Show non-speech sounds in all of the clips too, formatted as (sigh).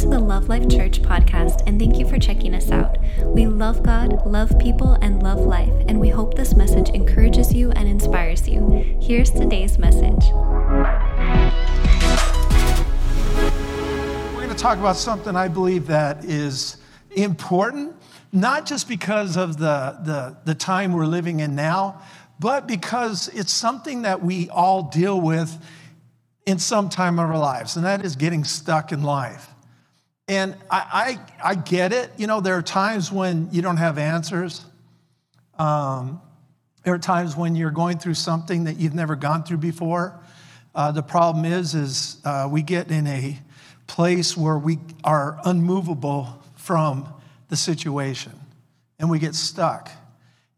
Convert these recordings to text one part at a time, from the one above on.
to the Love Life Church podcast, and thank you for checking us out. We love God, love people, and love life, and we hope this message encourages you and inspires you. Here's today's message. We're going to talk about something I believe that is important, not just because of the, the, the time we're living in now, but because it's something that we all deal with in some time of our lives, and that is getting stuck in life. And I, I, I get it. You know, there are times when you don't have answers. Um, there are times when you're going through something that you've never gone through before. Uh, the problem is, is uh, we get in a place where we are unmovable from the situation, and we get stuck.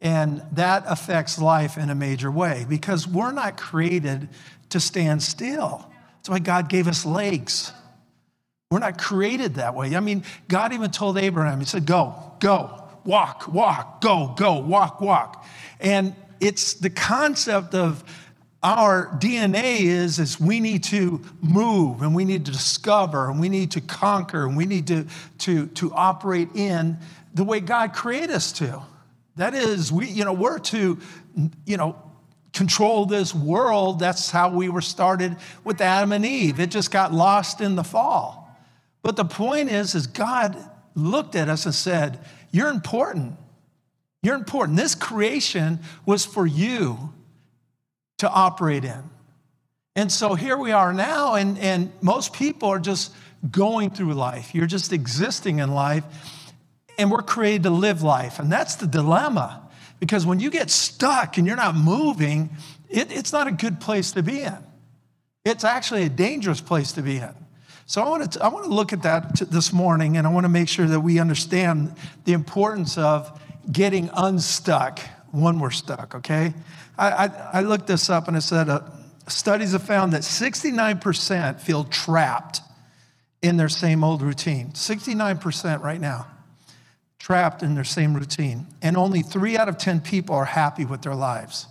And that affects life in a major way because we're not created to stand still. That's why God gave us legs. We're not created that way. I mean, God even told Abraham, He said, Go, go, walk, walk, go, go, walk, walk. And it's the concept of our DNA is, is we need to move and we need to discover and we need to conquer and we need to, to, to operate in the way God created us to. That is, we, you know, we're to, you know, control this world. That's how we were started with Adam and Eve. It just got lost in the fall. But the point is, is God looked at us and said, You're important. You're important. This creation was for you to operate in. And so here we are now, and, and most people are just going through life. You're just existing in life, and we're created to live life. And that's the dilemma. Because when you get stuck and you're not moving, it, it's not a good place to be in. It's actually a dangerous place to be in. So I want to, I want to look at that this morning, and I want to make sure that we understand the importance of getting unstuck when we're stuck, okay? I, I, I looked this up and it said uh, studies have found that 69% feel trapped in their same old routine. 69% right now trapped in their same routine. And only three out of 10 people are happy with their lives.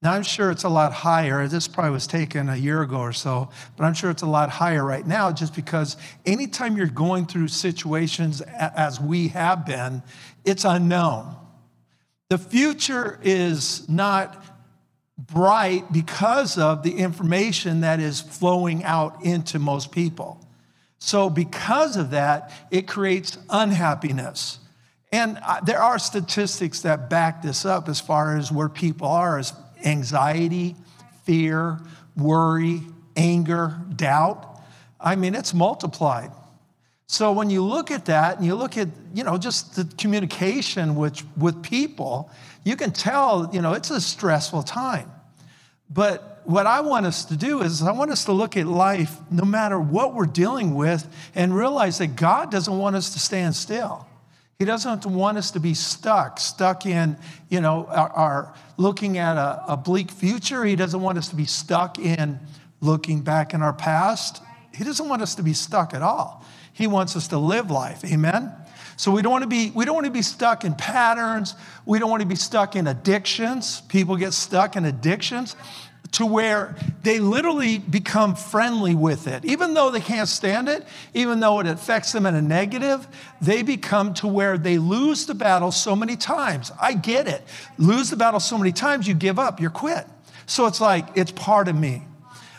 Now, I'm sure it's a lot higher. This probably was taken a year ago or so, but I'm sure it's a lot higher right now just because anytime you're going through situations as we have been, it's unknown. The future is not bright because of the information that is flowing out into most people. So, because of that, it creates unhappiness. And uh, there are statistics that back this up as far as where people are as anxiety, fear, worry, anger, doubt. I mean, it's multiplied. So when you look at that and you look at, you know, just the communication with, with people, you can tell, you know, it's a stressful time. But what I want us to do is I want us to look at life no matter what we're dealing with and realize that God doesn't want us to stand still. He doesn't want us to be stuck, stuck in, you know, our, our looking at a, a bleak future. He doesn't want us to be stuck in looking back in our past. He doesn't want us to be stuck at all. He wants us to live life. Amen. So we don't want to be we don't want to be stuck in patterns. We don't want to be stuck in addictions. People get stuck in addictions to where they literally become friendly with it. Even though they can't stand it, even though it affects them in a negative, they become to where they lose the battle so many times. I get it. Lose the battle so many times, you give up, you quit. So it's like, it's part of me.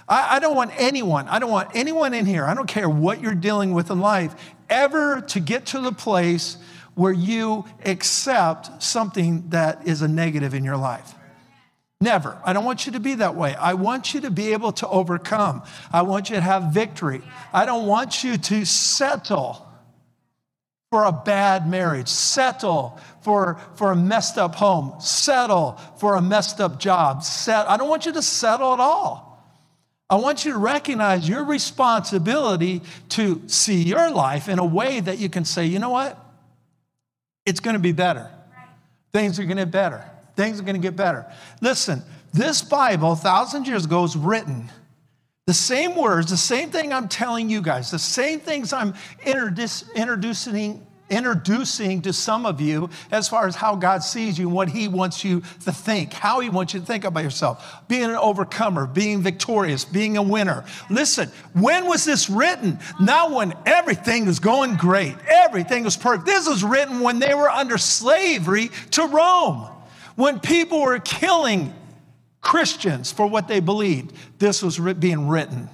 I, I don't want anyone, I don't want anyone in here, I don't care what you're dealing with in life, ever to get to the place where you accept something that is a negative in your life. Never. I don't want you to be that way. I want you to be able to overcome. I want you to have victory. I don't want you to settle for a bad marriage, settle for, for a messed up home, settle for a messed up job. Set, I don't want you to settle at all. I want you to recognize your responsibility to see your life in a way that you can say, you know what? It's going to be better. Things are going to get better. Things are going to get better. Listen, this Bible, thousands years ago, was written. The same words, the same thing I'm telling you guys, the same things I'm introducing introducing to some of you as far as how God sees you and what He wants you to think, how He wants you to think about yourself, being an overcomer, being victorious, being a winner. Listen, when was this written? Not when everything was going great, everything was perfect. This was written when they were under slavery to Rome, when people were killing Christians for what they believed. This was being written.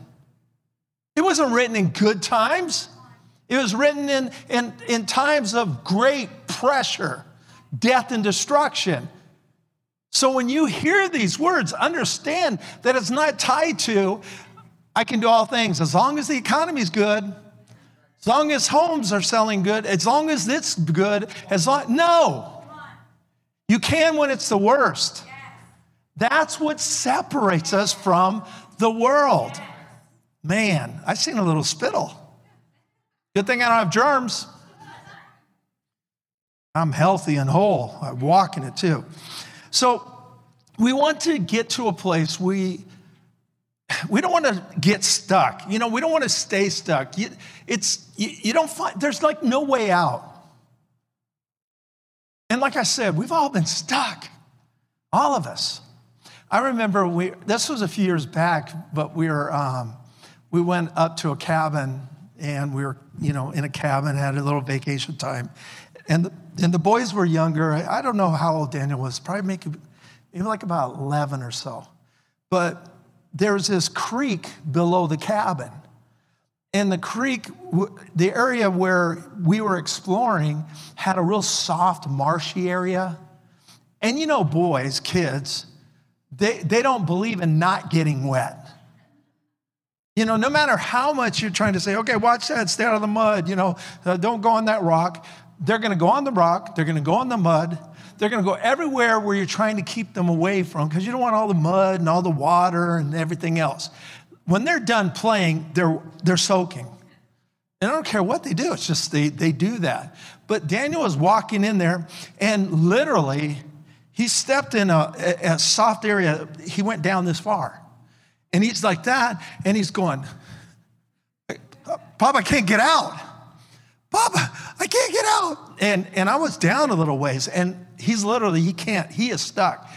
It wasn't written in good times. It was written in, in, in times of great pressure, death, and destruction. So when you hear these words, understand that it's not tied to, I can do all things as long as the economy's good, as long as homes are selling good, as long as it's good, as long, no. You can when it's the worst. That's what separates us from the world. Man, I've seen a little spittle. Good thing I don't have germs. I'm healthy and whole. I walk in it too. So we want to get to a place we we don't want to get stuck. You know, we don't want to stay stuck. It's you don't find there's like no way out. And like I said, we've all been stuck. All of us. I remember we this was a few years back, but we were um, we went up to a cabin and we were, you know, in a cabin, had a little vacation time. And the, and the boys were younger. I, don't know how old Daniel was, probably maybe, maybe like about 11 or so. But there's this creek below the cabin. And the creek, the area where we were exploring, had a real soft, marshy area. And you know, boys, kids, they, they don't believe in not getting wet. You know, no matter how much you're trying to say, okay, watch that, stay out of the mud, you know, uh, don't go on that rock. They're going to go on the rock, they're going to go on the mud, they're going to go everywhere where you're trying to keep them away from because you don't want all the mud and all the water and everything else. When they're done playing, they're, they're soaking. And I don't care what they do, it's just they, they do that. But Daniel was walking in there and literally he stepped in a, a soft area. He went down this far. And he's like that, and he's going, Papa, I can't get out. Papa, I can't get out. And, and I was down a little ways, and he's literally, he can't, he is stuck.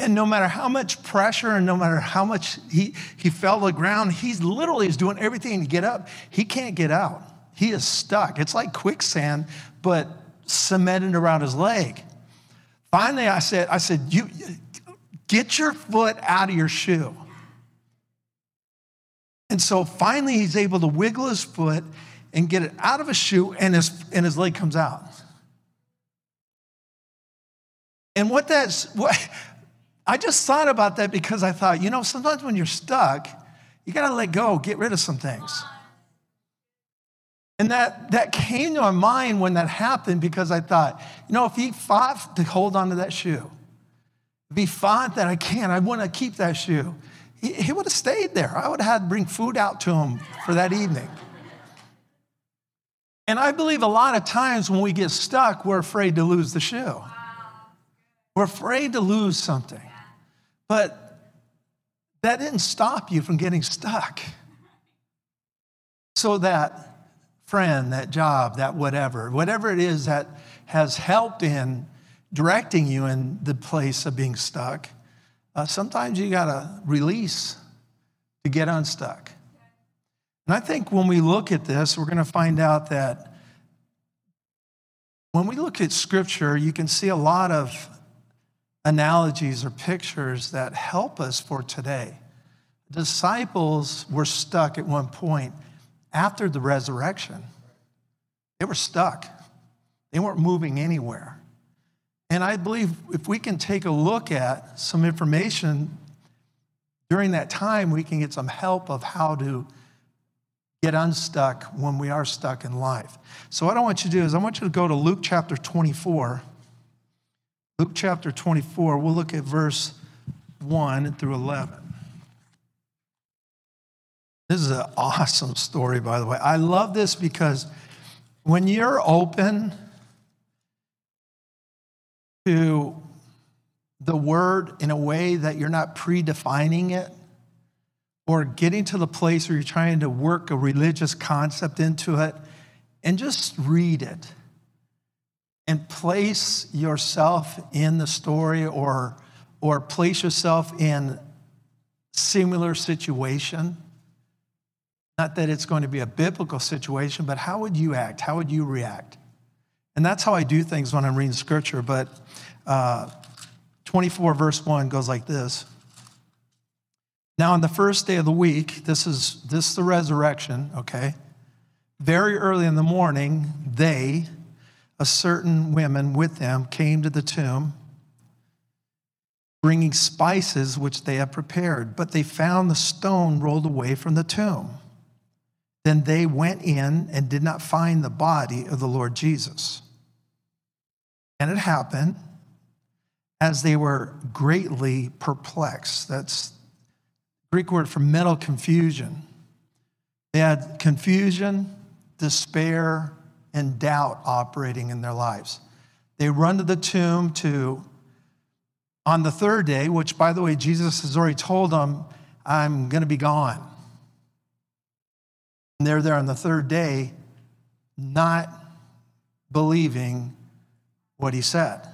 And no matter how much pressure and no matter how much he, he fell to the ground, he's literally is doing everything to get up. He can't get out. He is stuck. It's like quicksand, but cemented around his leg. Finally, I said, I said, you get your foot out of your shoe. And so finally, he's able to wiggle his foot and get it out of his shoe, and his, and his leg comes out. And what that's, what, I just thought about that because I thought, you know, sometimes when you're stuck, you got to let go, get rid of some things. And that, that came to my mind when that happened because I thought, you know, if he fought to hold on to that shoe, if he fought that I can't, I want to keep that shoe, he, he would have stayed there. I would have had to bring food out to him for that evening. And I believe a lot of times when we get stuck, we're afraid to lose the shoe. We're afraid to lose something. But that didn't stop you from getting stuck. So that friend, that job, that whatever, whatever it is that has helped in directing you in the place of being stuck, uh, sometimes you got to release to get unstuck. And I think when we look at this, we're going to find out that when we look at scripture, you can see a lot of analogies or pictures that help us for today. Disciples were stuck at one point after the resurrection. They were stuck. They weren't moving anywhere. And I believe if we can take a look at some information during that time, we can get some help of how to get unstuck when we are stuck in life. So, what I want you to do is, I want you to go to Luke chapter 24. Luke chapter 24, we'll look at verse 1 through 11. This is an (laughs) awesome story, by the way. I love this because when you're open to the word in a way that you're not predefining it or getting to the place where you're trying to work a religious concept into it and just read it. And place yourself in the story or, or place yourself in similar situation? Not that it's going to be a biblical situation, but how would you act? How would you react? And that's how I do things when I'm reading scripture. But uh, 24, verse 1 goes like this. Now, on the first day of the week, this is this is the resurrection, okay? Very early in the morning, they, a certain women with them, came to the tomb, bringing spices which they had prepared. But they found the stone rolled away from the tomb. Then they went in and did not find the body of the Lord Jesus. And it happened as they were greatly perplexed. That's Greek word for mental confusion. They had confusion, despair, and doubt operating in their lives. They run to the tomb to, on the third day, which, by the way, Jesus has already told them, I'm going to be gone. And they're there on the third day, not believing what he said.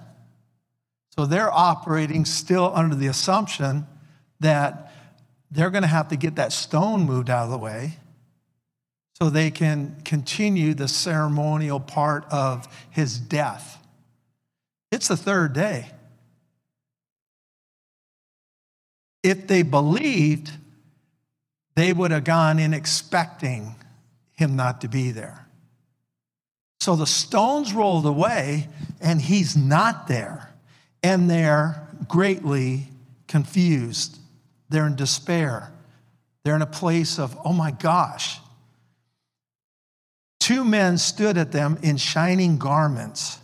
So they're operating still under the assumption that they're going to have to get that stone moved out of the way so they can continue the ceremonial part of his death. It's the third day. If they believed, they would have gone in expecting him not to be there. So the stones rolled away, and he's not there. And they're greatly confused. They're in despair. They're in a place of, oh my gosh, Two men stood at them in shining garments.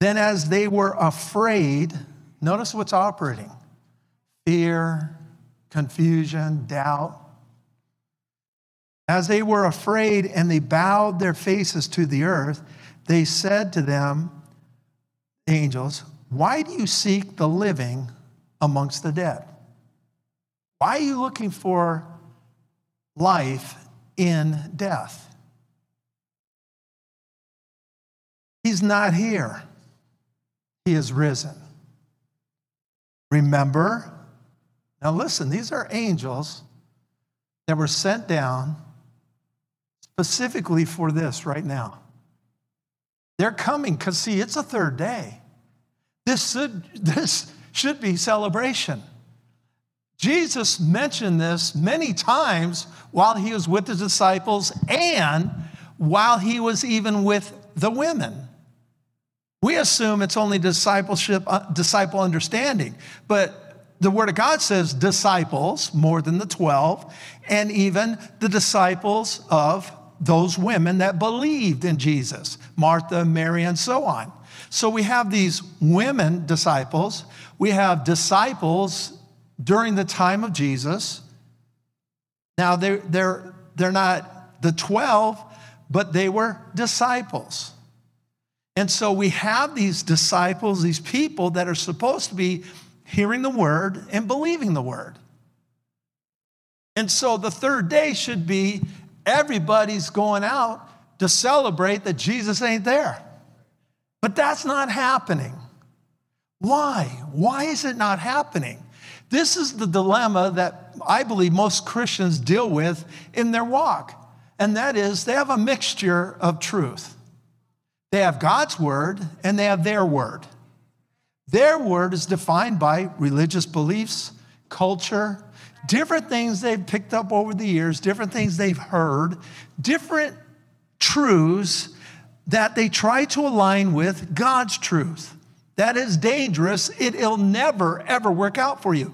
Then, as they were afraid, notice what's operating fear, confusion, doubt. As they were afraid and they bowed their faces to the earth, they said to them, angels, Why do you seek the living amongst the dead? Why are you looking for life in death? He's not here. He is risen. Remember? Now, listen, these are angels that were sent down specifically for this right now. They're coming because, see, it's a third day. This should, (laughs) this should be celebration. Jesus mentioned this many times while he was with the disciples and while he was even with the women. We assume it's only discipleship, uh, disciple understanding, but the Word of God says disciples, more than the 12, and even the disciples of those women that believed in Jesus Martha, Mary, and so on. So we have these women disciples, we have disciples during the time of Jesus. Now, they're, they're, they're not the 12, but they were disciples. And so we have these disciples, these people that are supposed to be hearing the word and believing the word. And so the third day should be everybody's going out to celebrate that Jesus ain't there. But that's not happening. Why? Why is it not happening? This is the dilemma that I believe most Christians deal with in their walk, and that is they have a mixture of truth. They have God's word and they have their word. Their word is defined by religious beliefs, culture, different things they've picked up over the years, different things they've heard, different truths that they try to align with God's truth. That is dangerous. It'll never, ever work out for you.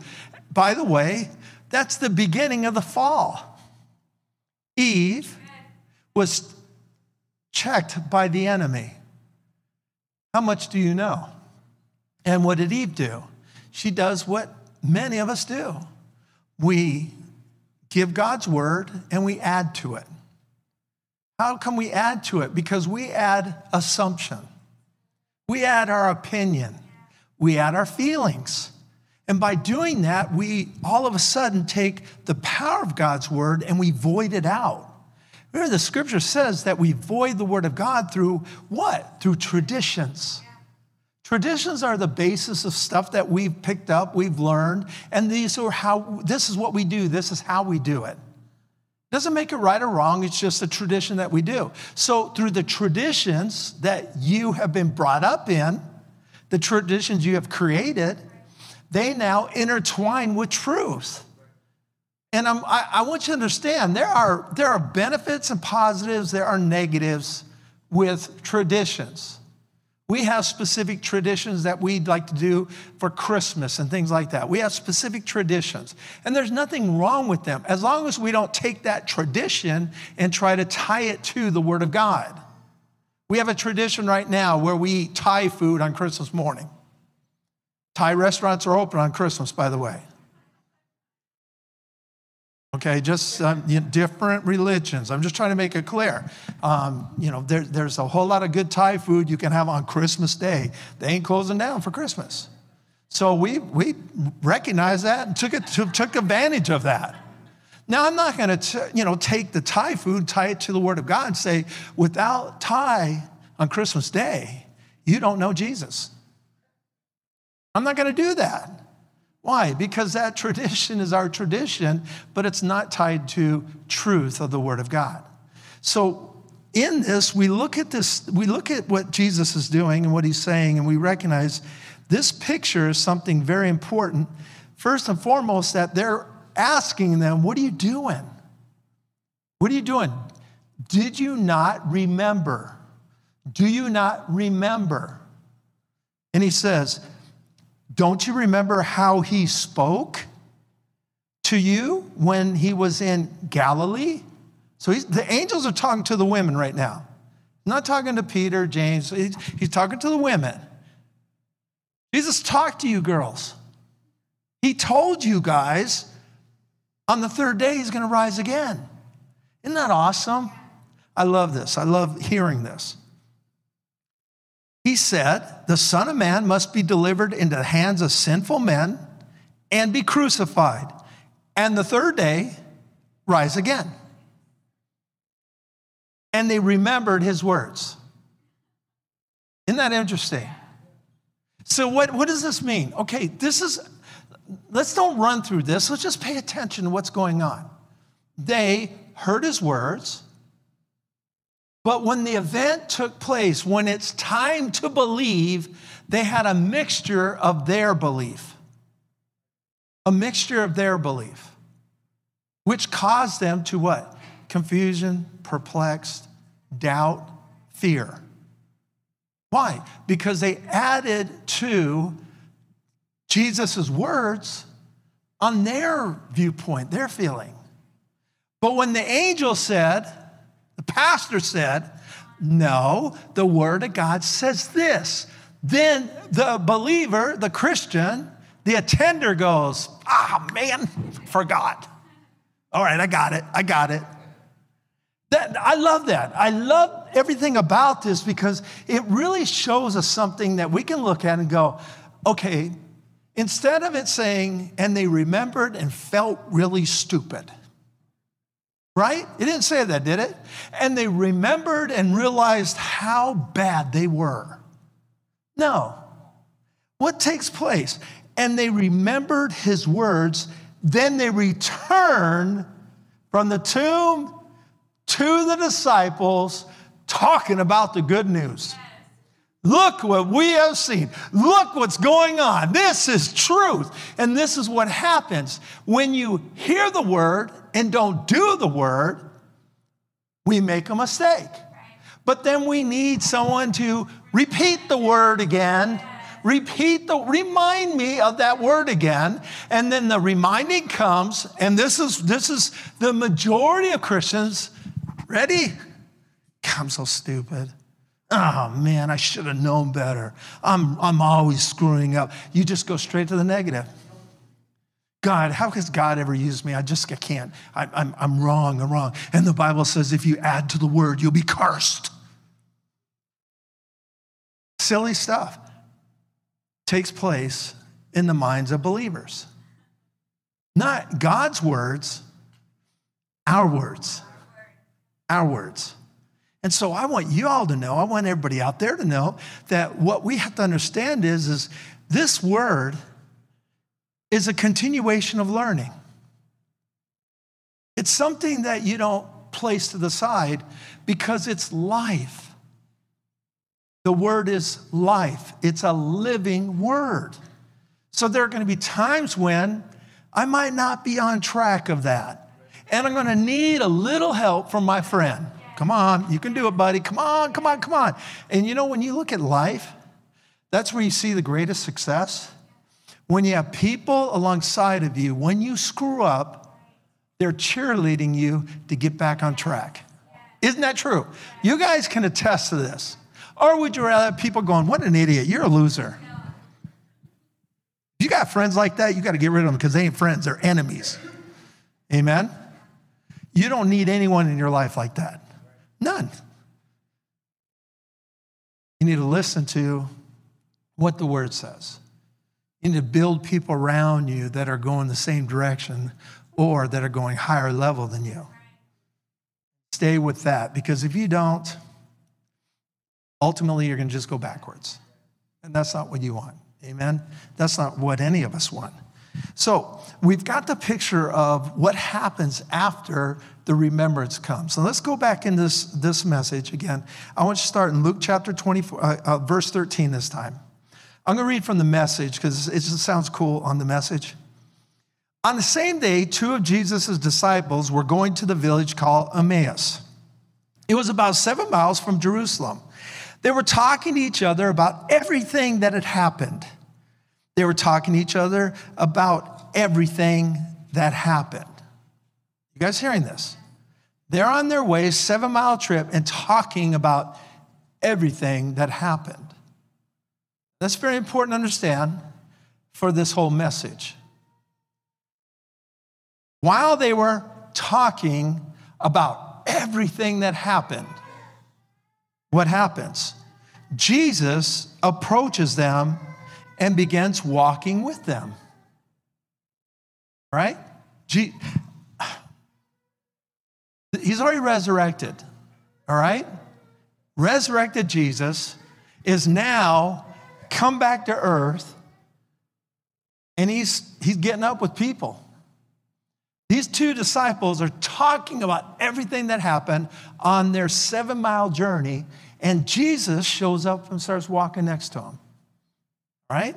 By the way, that's the beginning of the fall. Eve was checked by the enemy. How much do you know? And what did Eve do? She does what many of us do we give God's word and we add to it. How can we add to it? Because we add assumption, we add our opinion, we add our feelings. And by doing that, we all of a sudden take the power of God's word and we void it out. Remember, the scripture says that we void the word of God through what? Through traditions. Traditions are the basis of stuff that we've picked up, we've learned, and these are how this is what we do, this is how we do it. Doesn't make it right or wrong, it's just a tradition that we do. So, through the traditions that you have been brought up in, the traditions you have created, they now intertwine with truth. And I, I want you to understand there are, there are benefits and positives, there are negatives with traditions. We have specific traditions that we'd like to do for Christmas and things like that. We have specific traditions, and there's nothing wrong with them as long as we don't take that tradition and try to tie it to the Word of God. We have a tradition right now where we eat Thai food on Christmas morning. Thai restaurants are open on Christmas, by the way. Okay, just um, you know, different religions. I'm just trying to make it clear. Um, you know, there, there's a whole lot of good Thai food you can have on Christmas Day. They ain't closing down for Christmas. So we, we recognized that and took, it, took advantage of that. Now, I'm not going to, you know, take the Thai food, tie it to the Word of God, and say, without Thai on Christmas Day, you don't know Jesus. I'm not going to do that. Why? Because that (laughs) tradition is our tradition, but it's not tied to truth of the Word of God. So in this, we look at this, we look at what Jesus is doing and what he's saying, and we recognize this picture is something very important. First and foremost, that they're asking them, What are you doing? What are you doing? Did you not remember? Do you not remember? And he says, don't you remember how he spoke to you when he was in Galilee? So the angels are talking to the women right now. Not talking to Peter, James, he's, he's talking to the women. Jesus talked to you girls. He told you guys on the third day he's going to rise again. Isn't that awesome? I love this. I love hearing this. He said, The Son of Man must be delivered into the hands of sinful men and be crucified, and the third day rise again. And they remembered his words. Isn't that interesting? So, what, what does this mean? Okay, this is, let's don't run through this. Let's just pay attention to what's going on. They heard his words, but when the event took place, when it's time to believe, they had a mixture of their belief. A mixture of their belief, which caused them to what? Confusion, perplexed, doubt, fear. Why? Because they added to Jesus' words on their viewpoint, their feeling. But when the angel said, the pastor said, No, the Word of God says this. Then the believer, the Christian, the attender goes, Ah, man, forgot. All right, I got it. I got it. That, I love that. I love everything about this because it really shows us something that we can look at and go, okay, instead of it saying, and they remembered and felt really stupid Right? It didn't say that, did it? And they remembered and realized how bad they were. No. What takes place? And they remembered his words. Then they return from the tomb to the disciples talking about the good news. Look what we have seen. Look what's going on. This is truth. And this is what happens when you hear the word and don't do the word, we make a mistake. But then we need someone to repeat the word again. Repeat the, remind me of that word again. And then the reminding comes, and this is, this is the majority of Christians. Ready? I'm so stupid. Oh man, I should have known better. I'm, I'm always screwing up. You just go straight to the negative. God, how has God ever used me? I just I can't. I, I'm, I'm wrong, I'm wrong. And the Bible says if you add to the word, you'll be cursed. Silly stuff takes place in the minds of believers. Not God's words, our words. our words. And so I want you all to know, I want everybody out there to know that what we have to understand is, is this word is a continuation of learning. It's something that you don't place to the side because it's life. The word is life, it's a living word. So there are going to be times when I might not be on track of that. And I'm going to need a little help from my friend. Come on, you can do it, buddy. Come on, come on, come on. And you know, when you look at life, that's where you see the greatest success. When you have people alongside of you, when you screw up, they're cheerleading you to get back on track. Isn't that true? You guys can attest to this. Or would you rather have people going, What an idiot, you're a loser? You got friends like that, you got to get rid of them because they ain't friends, they're enemies. Amen? You don't need anyone in your life like that. None. You need to listen to what the word says. You need to build people around you that are going the same direction or that are going higher level than you. Stay with that because if you don't, ultimately you're going to just go backwards. And that's not what you want. Amen? That's not what any of us want. So we've got the picture of what happens after the remembrance comes. So let's go back in this, this message again. I want you to start in Luke chapter 24, uh, uh, verse 13 this time. I'm going to read from the message because it just sounds cool on the message. On the same day, two of Jesus' disciples were going to the village called Emmaus. It was about seven miles from Jerusalem. They were talking to each other about everything that had happened. They were talking to each other about everything that happened. You guys hearing this? They're on their way, seven mile trip, and talking about everything that happened. That's very important to understand for this whole message. While they were talking about everything that happened, what happens? Jesus approaches them and begins walking with them. Right? He's already resurrected. All right? Resurrected Jesus is now come back to earth and he's, he's getting up with people. These two disciples are talking about everything that happened on their seven mile journey, and Jesus shows up and starts walking next to them. Right?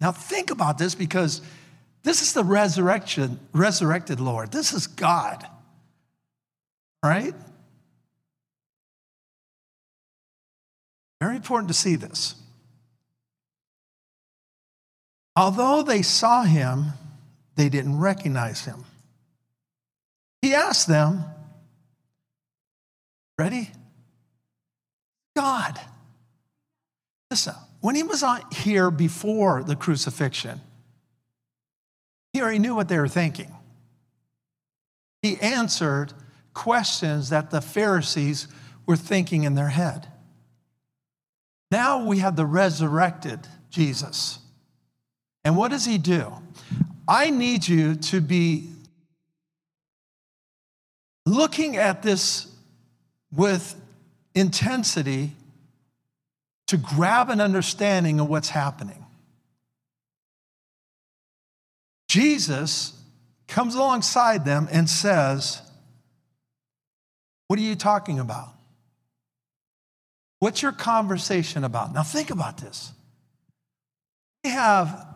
Now think about this because this is the resurrection, resurrected Lord. This is God. Right? Very important to see this. Although they saw him, they didn't recognize him. He asked them, Ready? God. Listen, when he was on here before the crucifixion, he already knew what they were thinking. He answered questions that the Pharisees were thinking in their head. Now we have the resurrected Jesus. And what does he do? I need you to be looking at this with intensity to grab an understanding of what's happening. Jesus comes alongside them and says, What are you talking about? What's your conversation about? Now, think about this. We have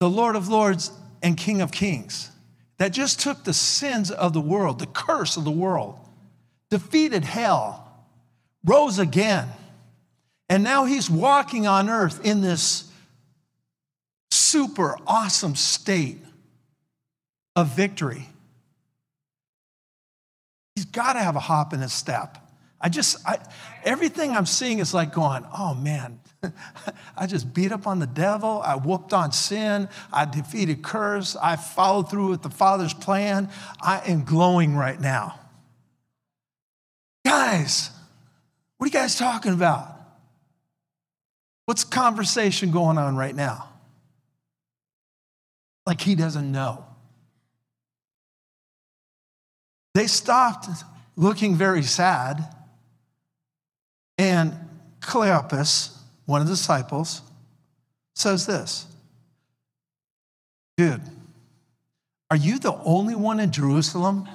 the Lord of Lords and King of Kings that just took the sins of the world, the curse of the world, defeated hell, rose again, and now he's walking on earth in this super awesome state of victory. He's got to have a hop in his step. I just, I, everything I'm seeing is like going, oh man, (laughs) I just beat up on the devil. I whooped on sin. I defeated curse. I followed through with the Father's plan. I am glowing right now. Guys, what are you guys talking about? What's conversation going on right now? Like he doesn't know. They stopped looking very sad. And Cleopas, one of the disciples, says this Dude, are you the only one in Jerusalem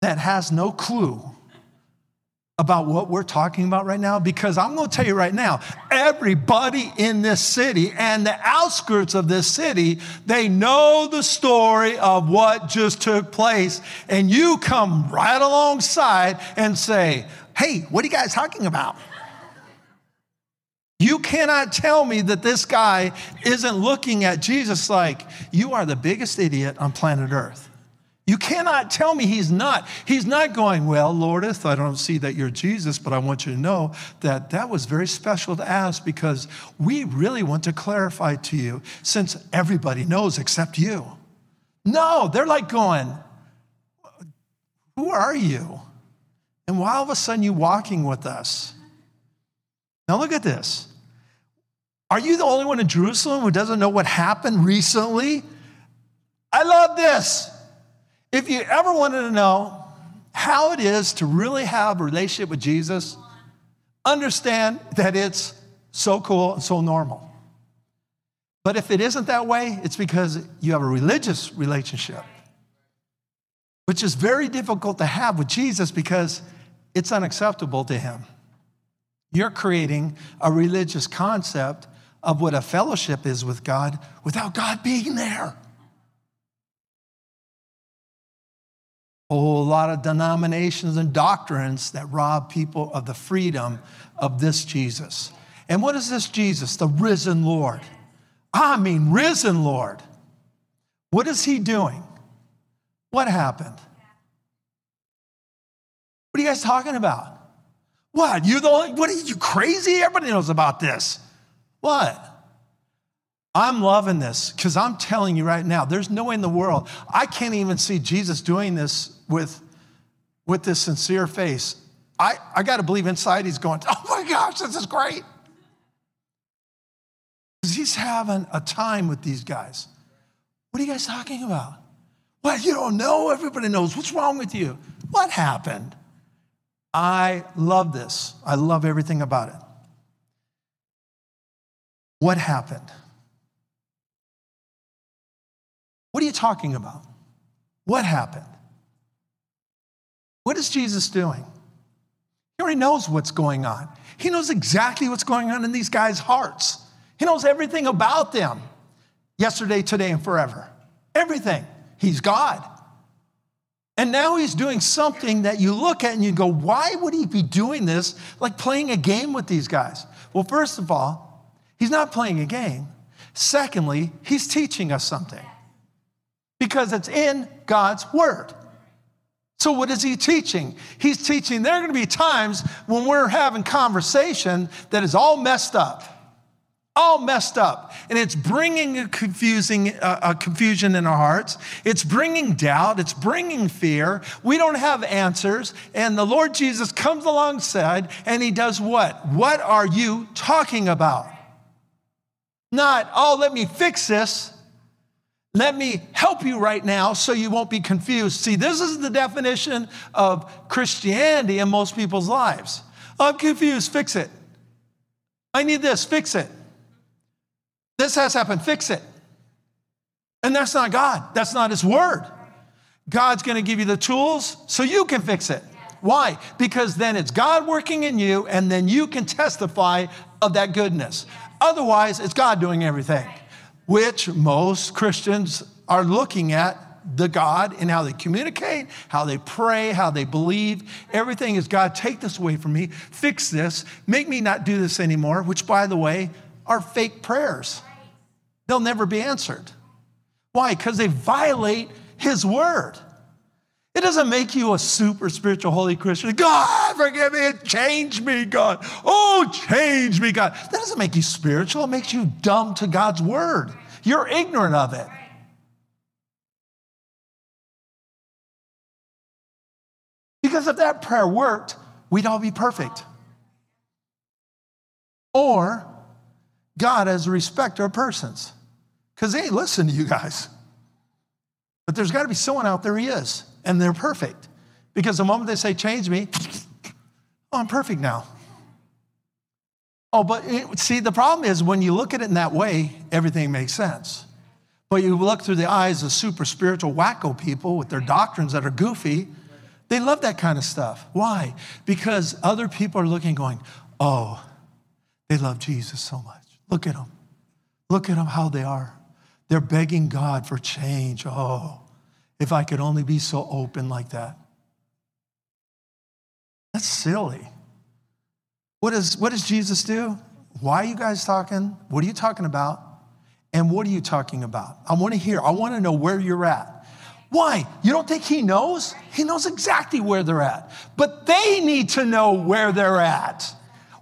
that has no clue about what we're talking about right now? Because I'm going to tell you right now, everybody in this city and the outskirts of this city, they know the story of what just took place. And you come right alongside and say, hey, what are you guys talking about? You cannot tell me that this guy isn't looking at Jesus like, you are the biggest idiot on planet Earth. You cannot tell me he's not. He's not going, Well, Lordeth, I don't see that you're Jesus, but I want you to know that that was very special to ask because we really want to clarify to you since everybody knows except you. No, they're like going, Who are you? And why all of a sudden you walking with us? Now look at this. Are you the only one in Jerusalem who doesn't know what happened recently? I love this. If you ever wanted to know how it is to really have a relationship with Jesus, understand that it's so cool and so normal. But if it isn't that way, it's because you have a religious relationship, which is very difficult to have with Jesus because it's unacceptable to him. You're creating a religious concept of what a fellowship is with God without God being there. A whole lot of denominations and doctrines that rob people of the freedom of this Jesus. And what is this Jesus? The risen Lord. I mean, risen Lord. What is he doing? What happened? What are you guys talking about? What? You the only, what are you crazy? Everybody knows about this. What? I'm loving this because I'm telling you right now, there's no way in the world. I can't even see Jesus doing this with, with this sincere face. I, I got to believe inside he's going, oh my gosh, this is great. Because he's having a time with these guys. What are you guys talking about? What, you don't know? Everybody knows. What's wrong with you? What happened? I love this. I love everything about it. What happened? What are you talking about? What happened? What is Jesus doing? He already knows what's going on. He knows exactly what's going on in these guys' hearts. He knows everything about them yesterday, today, and forever. Everything. He's God. And now he's doing something that you look at and you go, why would he be doing this? Like playing a game with these guys. Well, first of all, he's not playing a game. Secondly, he's teaching us something because it's in God's word. So, what is he teaching? He's teaching there are going to be times when we're having conversation that is all messed up all messed up. And it's bringing a confusing uh, a confusion in our hearts. It's bringing doubt. It's bringing fear. We don't have answers. And the Lord Jesus comes alongside and he does what? What are you talking about? Not, oh, let me fix this. Let me help you right now so you won't be confused. See, this is the definition of Christianity in most people's lives. I'm confused, fix it. I need this, fix it. This has happened, fix it. And that's not God, that's not His word. God's gonna give you the tools so you can fix it. Why? Because then it's God working in you, and then you can testify of that goodness. Otherwise, it's God doing everything, which most Christians are looking at the God and how they communicate, how they pray, how they believe. Everything is God, take this away from me, fix this, make me not do this anymore, which, by the way, are fake prayers they'll never be answered. Why? Because they violate his word. It doesn't make you a super spiritual holy Christian. God, forgive me, change me, God. Oh, change me, God. That doesn't make you spiritual. It makes you dumb to God's word. You're ignorant of it. Because if that prayer worked, we'd all be perfect. Or God as a respecter of persons because they ain't listening to you guys. But there's got to be someone out there, he is. and they're perfect. Because the moment they say, change me, (laughs) oh, I'm perfect now. Oh, but it, see, the problem is when you look at it in that way, everything makes sense. But you look through the eyes of super spiritual wacko people with their doctrines that are goofy, they love that kind of stuff. Why? Because other people are looking, going, oh, they love Jesus so much. Look at them. Look at them how they are. They're begging God for change. Oh, if I could only be so open like that. That's silly. What, is, what does Jesus do? Why are you guys talking? What are you talking about? And what are you talking about? I want to hear. I want to know where you're at. Why? You don't think he knows? He knows exactly where they're at. But they need to know where they're at.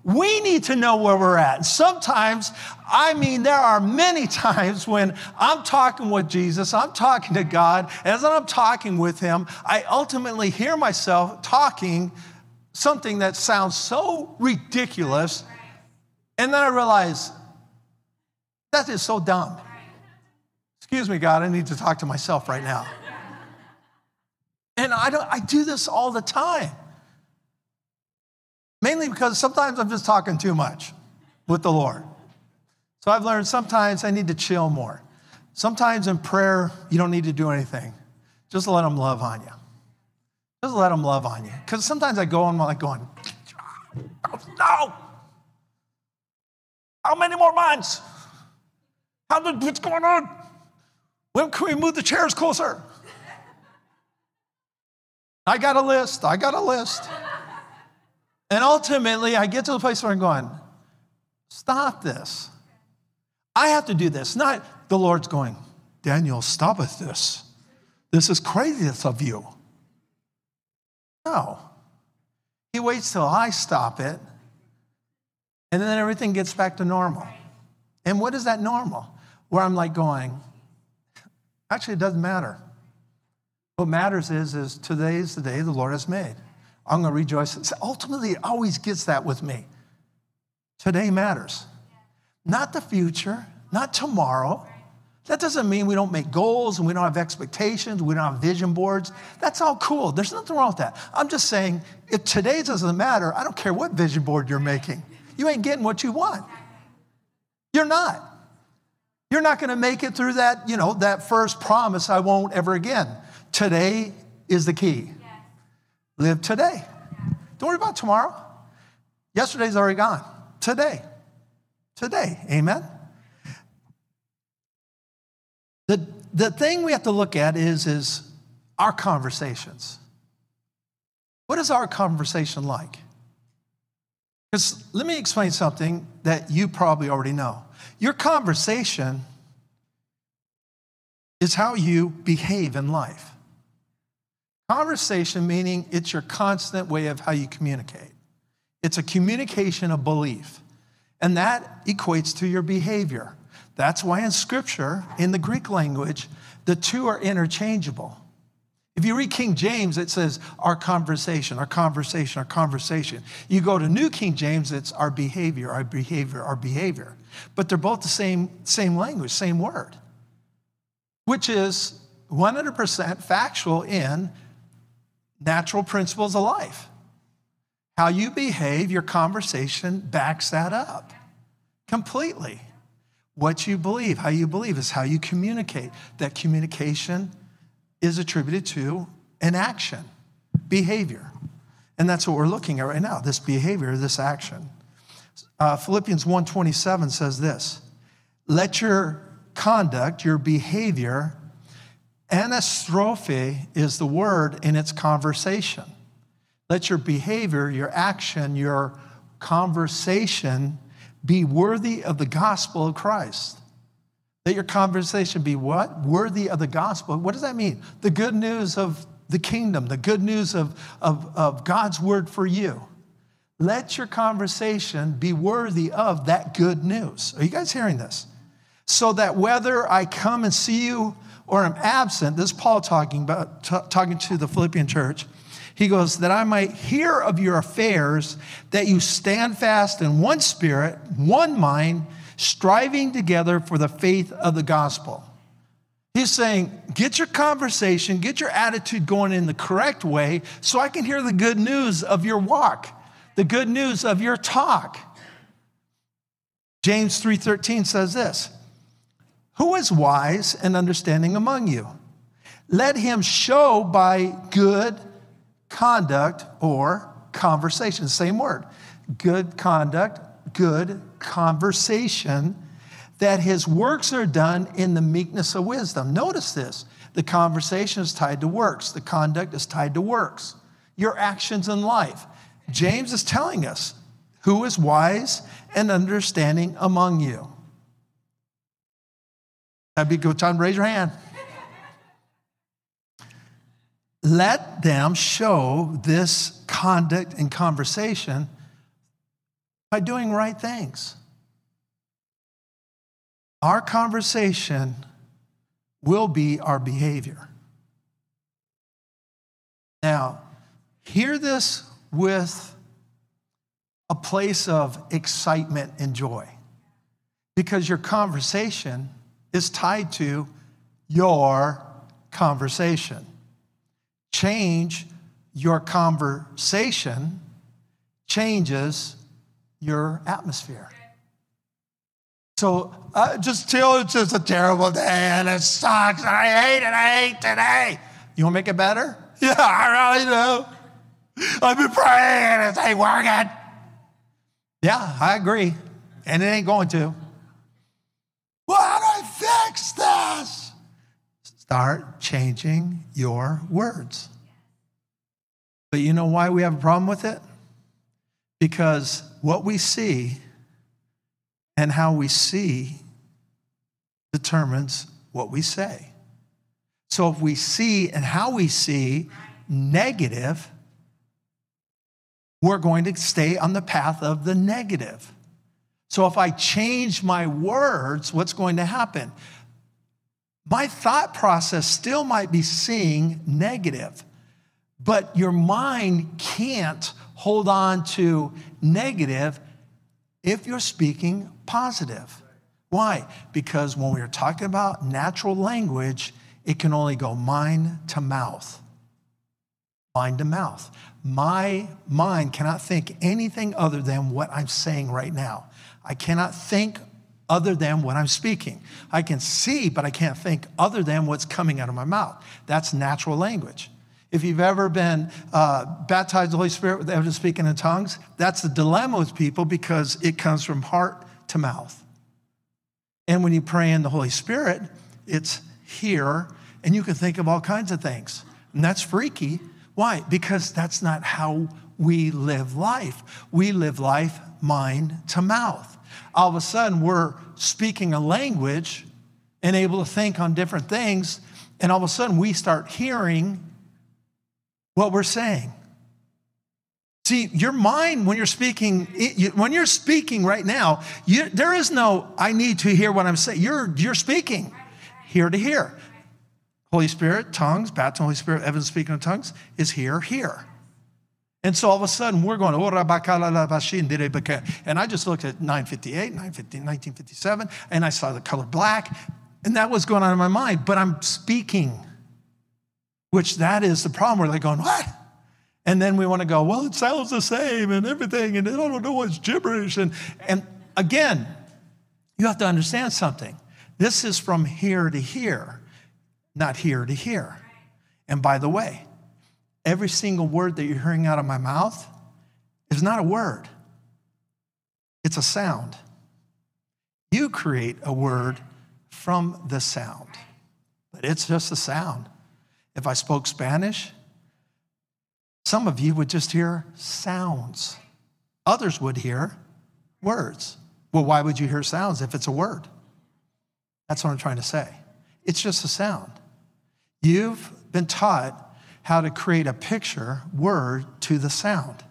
We need to know where we're at. Sometimes, I mean, there are many (laughs) times when I'm talking with Jesus, I'm talking to God, as I'm talking with Him, I ultimately hear myself talking something that sounds so ridiculous, and then I realize that is so dumb. Excuse me, God, I need to talk to myself right now. And I, don't, I do this all the time. Mainly because sometimes I'm just talking too much with the Lord. So I've learned sometimes I need to chill more. Sometimes in prayer, you don't need to do anything. Just let Him love on you. Just let them love on you. Because sometimes I go I'm like going, no. How many more months? How did, what's going on? When can we move the chairs closer? I got a list. I got a list. And ultimately, I get to the place where I'm going, stop this. I have to do this. Not the Lord's going, Daniel, stop with this. This is craziness of you. No. He waits till I stop it, and then everything gets back to normal. And what is that normal? Where I'm like going, actually, it doesn't matter. What matters is, is today is the day the Lord has made. I'm going to rejoice. Ultimately, it always gets that with me. Today matters. Not the future, not tomorrow. That doesn't mean we don't make goals and we don't have expectations, we don't have vision boards. That's all cool. There's nothing wrong with that. I'm just saying, if today doesn't matter, I don't care what vision board you're making. You ain't getting what you want. You're not. You're not going to make it through that, you know, that first promise, I won't ever again. Today is the key. Live today. Don't worry about tomorrow. Yesterday's already gone. Today. Today. Amen. The, the thing we have to look at is, is our conversations. What is our conversation like? Because let me explain something that you probably already know. Your conversation is how you behave in life. Conversation meaning it's your constant way of how you communicate. It's a communication of belief, and that equates to your behavior. That's why in scripture, in the Greek language, the two are interchangeable. If you read King James, it says our conversation, our conversation, our conversation. You go to New King James, it's our behavior, our behavior, our behavior. But they're both the same, same language, same word, which is 100% factual in natural principles of life. How you behave, your conversation backs that up completely. What you believe, how you believe is how you communicate. That communication is attributed to an action, behavior. And that's what we're looking at right now, this behavior, this action. Uh, Philippians 1:27 says this: "Let your conduct, your behavior, Anastrophe is the word in its conversation. Let your behavior, your action, your conversation be worthy of the gospel of Christ. Let your conversation be what? Worthy of the gospel. What does that mean? The good news of the kingdom, the good news of, of, of God's word for you. Let your conversation be worthy of that good news. Are you guys hearing this? So that whether I come and see you or I'm absent, this is Paul talking about, t- talking to the Philippian church. He goes, that I might hear of your affairs, that you stand fast in one spirit, one mind, striving together for the faith of the gospel. He's saying, get your conversation, get your attitude going in the correct way so I can hear the good news of your walk, the good news of your talk. James 3:13 says this, "Who is wise and understanding among you? Let him show by good conduct or conversation, same word. Good conduct, good conversation that his works are done in the meekness of wisdom. Notice this the conversation is tied to works, the conduct is tied to works, your actions in life. James is telling us who is wise and understanding among you. That'd be a good time to raise your hand. Let them show this conduct and conversation by doing right things. Our conversation will be our behavior. Now, hear this with a place of excitement and joy because your conversation is tied to your conversation. Change your conversation changes your atmosphere. So uh, just tell it's just a terrible day and it sucks and I hate it. I hate today. You want to make it better? (laughs) Yeah, I really do. I've been praying and it ain't working. Yeah, I agree. And it ain't going to. Start changing your words. But you know why we have a problem with it? Because what we see and how we see determines what we say. So if we see and how we see negative, we're going to stay on the path of the negative. So if I change my words, what's going to happen? My thought process still might be seeing negative, but your mind can't hold on to negative if you're speaking positive. Why? Because when we are talking about natural language, it can only go mind to mouth. Mind to mouth. My mind cannot think anything other than what I'm saying right now. I cannot think other than what I'm speaking. I can see, but I can't think other than what's coming out of my mouth. That's natural language. If you've ever been uh, baptized the Holy Spirit with evidence speaking in tongues, that's the dilemma with people because it comes from heart to mouth. And when you pray in the Holy Spirit, it's here, and you can think of all kinds of things. And that's freaky. Why? Because that's not how we live life. We live life mind to mouth. All of a sudden, we're speaking a language and able to think on different things, and all of a sudden, we start hearing what we're saying. See, your mind, when you're speaking, when you're speaking right now, you, there is no, I need to hear what I'm saying. You're, you're speaking here to here. Holy Spirit, tongues, baptism, Holy Spirit, evidence speaking in tongues is here, here. And so all of a sudden we're going, oh, and I just looked at 958, 950, 1957, and I saw the color black, and that was going on in my mind, but I'm speaking which that is the problem where they're going, what? And then we want to go, well, it sounds the same and everything, and I don't know what's gibberish. And, and again, you have to understand something. This is from here to here, not here to here. And by the way, every single word that you're hearing out of my mouth is not a word, it's a sound. You create a word from the sound, but it's just a sound. If I spoke Spanish, some of you would just hear sounds. Others would hear words. Well, why would you hear sounds if it's a word? That's what I'm trying to say. It's just a sound. You've been taught how to create a picture, word to the sound.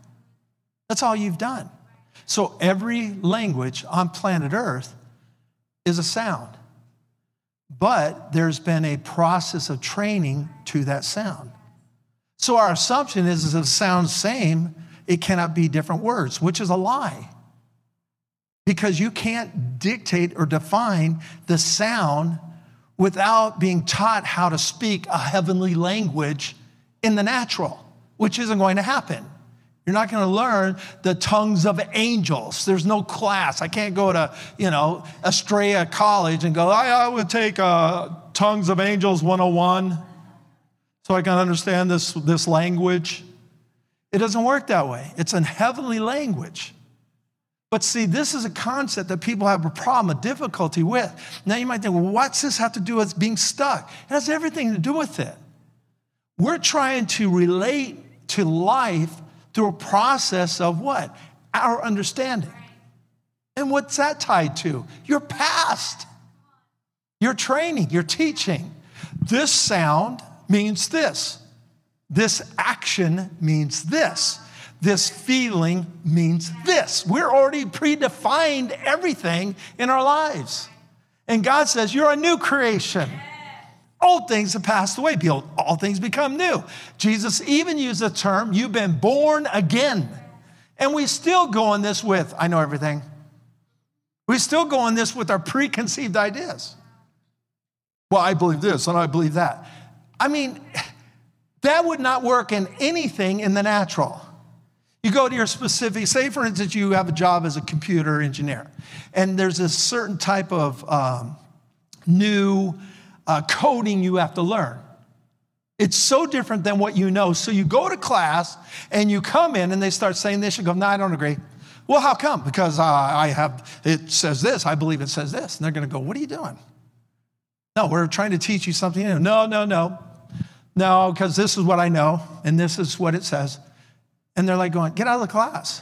That's all you've done. So every language on planet Earth is a sound. But there's been a process of training to that sound. So our assumption is, if it sounds same, it cannot be different words, which is a lie. Because you can't dictate or define the sound without being taught how to speak a heavenly language in the natural, which isn't going to happen. You're not going to learn the tongues of angels. There's no class. I can't go to, you know, Estrella College and go, I, I would take uh, Tongues of Angels 101 so I can understand this, this language. It doesn't work that way. It's a heavenly language. But see, this is a concept that people have a problem, a difficulty with. Now you might think, well, what's this have to do with being stuck? It has everything to do with it. We're trying to relate to life through a process of what? Our understanding. And what's that tied to? Your past, your training, your teaching. This sound means this. This action means this. This feeling means this. We're already predefined everything in our lives. And God says, You're a new creation. Old things have passed away. Behold, all things become new. Jesus even used the term, you've been born again. And we still go on this with, I know everything. We still go on this with our preconceived ideas. Well, I believe this and I believe that. I mean, (sighs) that would not work in anything in the natural. You go to your specific, say for instance, you have a job as a computer engineer, and there's a certain type of um, new uh, coding you have to learn. It's so different than what you know. So you go to class and you come in and they start saying this. You go, no, I don't agree. Well, how come? Because uh, I have, it says this. I believe it says this. And they're going to go, what are you doing? No, we're trying to teach you something new. No, no, no. No, because this is what I know and this is what it says. And they're like going, get out of the class.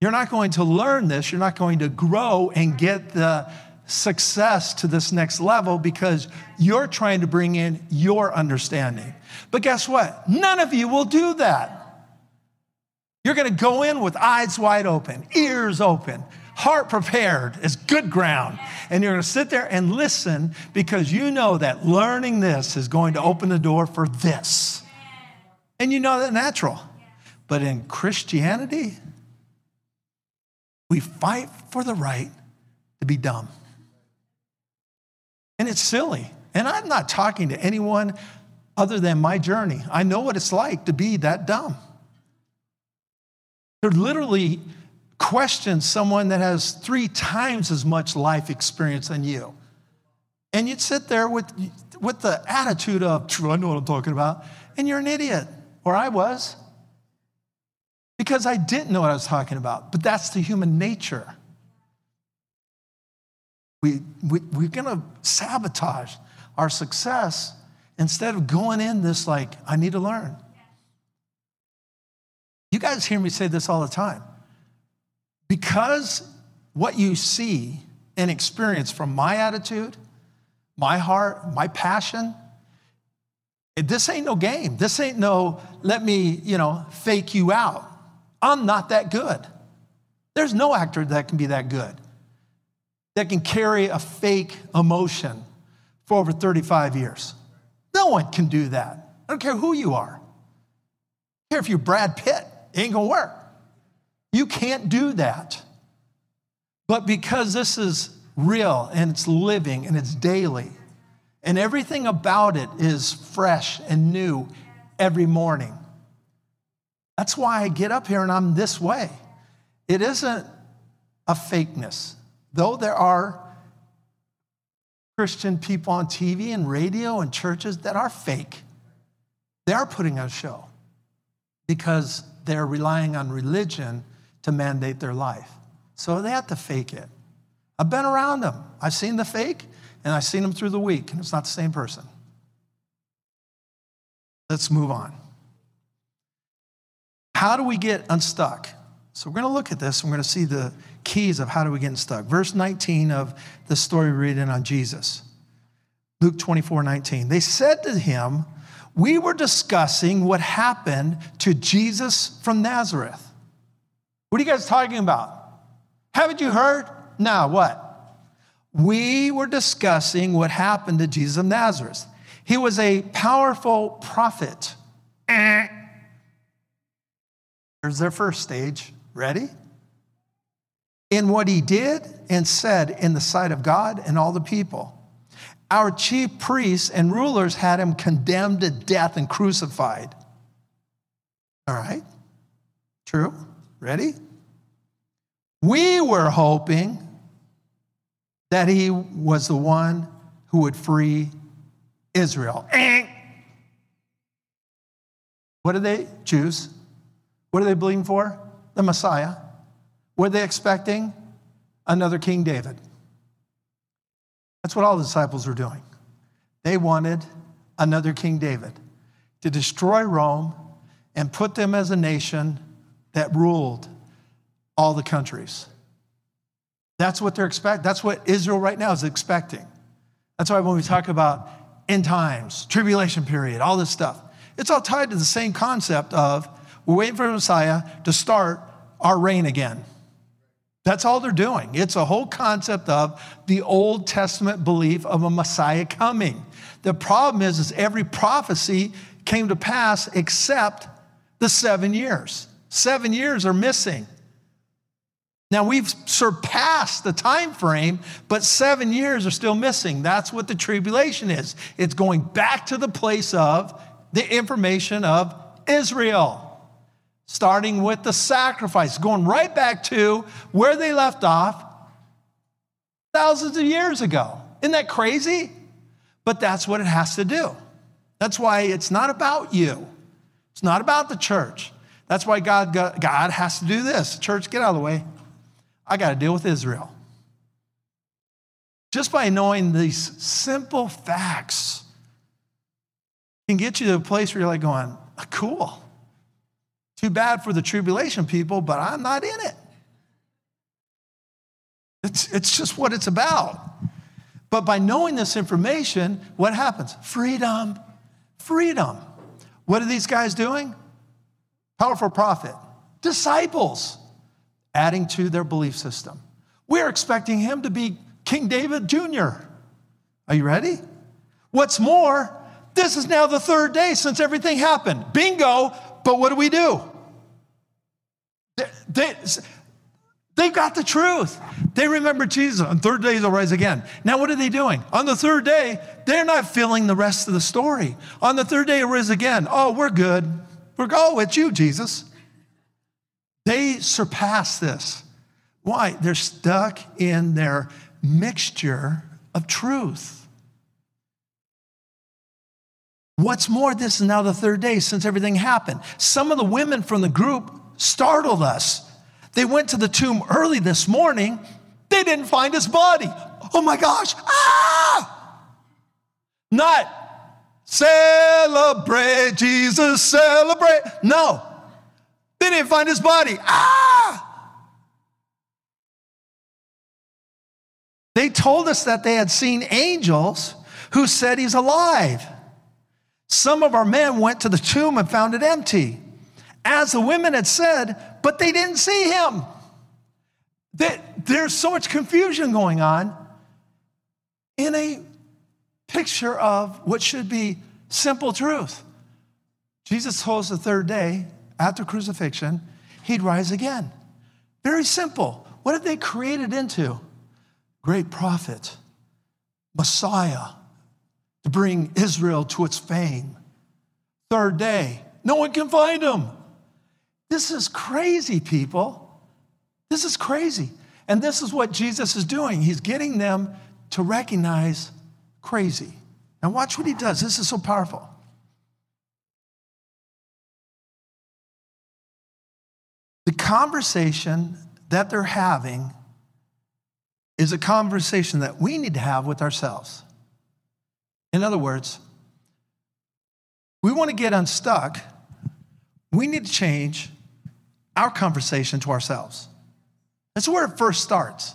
You're not going to learn this. You're not going to grow and get the success to this next level because you're trying to bring in your understanding. But guess what? None of you will do that. You're going to go in with eyes wide open, ears open, heart prepared as good ground. And you're going to sit there and listen because you know that learning this is going to open the door for this. And you know that natural. But in Christianity, we fight for the right to be dumb. And it's silly. And I'm not talking to anyone other than my journey. I know what it's like to be that dumb. To literally question someone that has three times as much life experience than you. And you'd sit there with, with the attitude of, I know what I'm talking about, and you're an idiot, or I was. Because I didn't know what I was talking about, but that's the human nature we, we, we're going to sabotage our success instead of going in this like, I need to learn. You guys hear me say this all the time. Because what you see and experience from my attitude, my heart, my passion, this ain't no game. This ain't no, let me, you know, fake you out. I'm not that good. There's no actor that can be that good that can carry a fake emotion for over 35 years. No one can do that. I don't care who you are. I don't care if you're Brad Pitt, it ain't gonna work. You can't do that. But because this is real and it's living and it's daily, and everything about it is fresh and new every morning. That's why I get up here and I'm this way. It isn't a fakeness though there are Christian people on TV and radio and churches that are fake, they are putting on a show because they're relying on religion to mandate their life. So they have to fake it. I've been around them. I've seen the fake and I've seen them through the week, and it's not the same person. Let's move on. How do we get unstuck? So we're going to look at this. And we're going to see the keys of how do we get stuck. Verse 19 of the story we're reading on Jesus. Luke 24, 19. They said to him, We were discussing what happened to Jesus from Nazareth. What are you guys talking about? Haven't you heard? Now, what? We were discussing what happened to Jesus of Nazareth. He was a powerful prophet. There's their first stage. Ready? In what he did and said in the sight of God and all the people. our chief priests and rulers had him condemned to death and crucified. All right, true. Ready? We were hoping that he was the one who would free Israel. Eh. What did they choose? What are they believing for? The Messiah. Were they expecting? Another King David. That's what all the disciples were doing. They wanted another King David to destroy Rome and put them as a nation that ruled all the countries. That's what they're expecting. That's what Israel right now is expecting. That's why when we talk about end times, tribulation period, all this stuff, it's all tied to the same concept of we're waiting for the Messiah to start our reign again. That's all they're doing. It's a whole concept of the Old Testament belief of a Messiah coming. The problem is, is every prophecy came to pass except the seven years. Seven years are missing. Now we've surpassed the time frame, but seven years are still missing. That's what the tribulation is. It's going back to the place of the information of Israel starting with the sacrifice, going right back to where they left off thousands of years ago. Isn't that crazy? But that's what it has to do. That's why it's not about you. It's not about the church. That's why God, God has to do this. Church, get out of the way. I got to deal with Israel. Just by knowing these simple facts can get you to a place where you're like going, ah, cool. Too bad for the tribulation people, but I'm not in it. It's, it's just what it's about. But by knowing this information, what happens? Freedom. Freedom. What are these guys doing? Powerful prophet. Disciples adding to their belief system. We're expecting him to be King David Jr. Are you ready? What's more, this is now the third day since everything happened. Bingo, but what do we do? They, they, they've got the truth. They remember Jesus. On third day, he'll rise again. Now, what are they doing? On the third day, they're not filling the rest of the story. On the third day, he'll rise again. Oh, we're good. We're oh, it's you, Jesus. They surpass this. Why? They're stuck in their mixture of truth. What's more, this is now the third day since everything happened. Some of the women from the group startled us. They went to the tomb early this morning. They didn't find his body. Oh my gosh. Ah! Not celebrate, Jesus, celebrate. No. They didn't find his body. Ah! They told us that they had seen angels who said he's alive. Some of our men went to the tomb and found it empty, as the women had said, but they didn't see him. There's so much confusion going on in a picture of what should be simple truth. Jesus told us the third day after crucifixion, he'd rise again. Very simple. What did they create it into? Great prophet, Messiah, to bring Israel to its fame. Third day, no one can find him. This is crazy, people. This is crazy. And this is what Jesus is doing. He's getting them to recognize crazy. Now, watch what he does. This is so powerful. The conversation that they're having is a conversation that we need to have with ourselves. In other words, we want to get unstuck, we need to change our conversation to ourselves. That's where it first starts.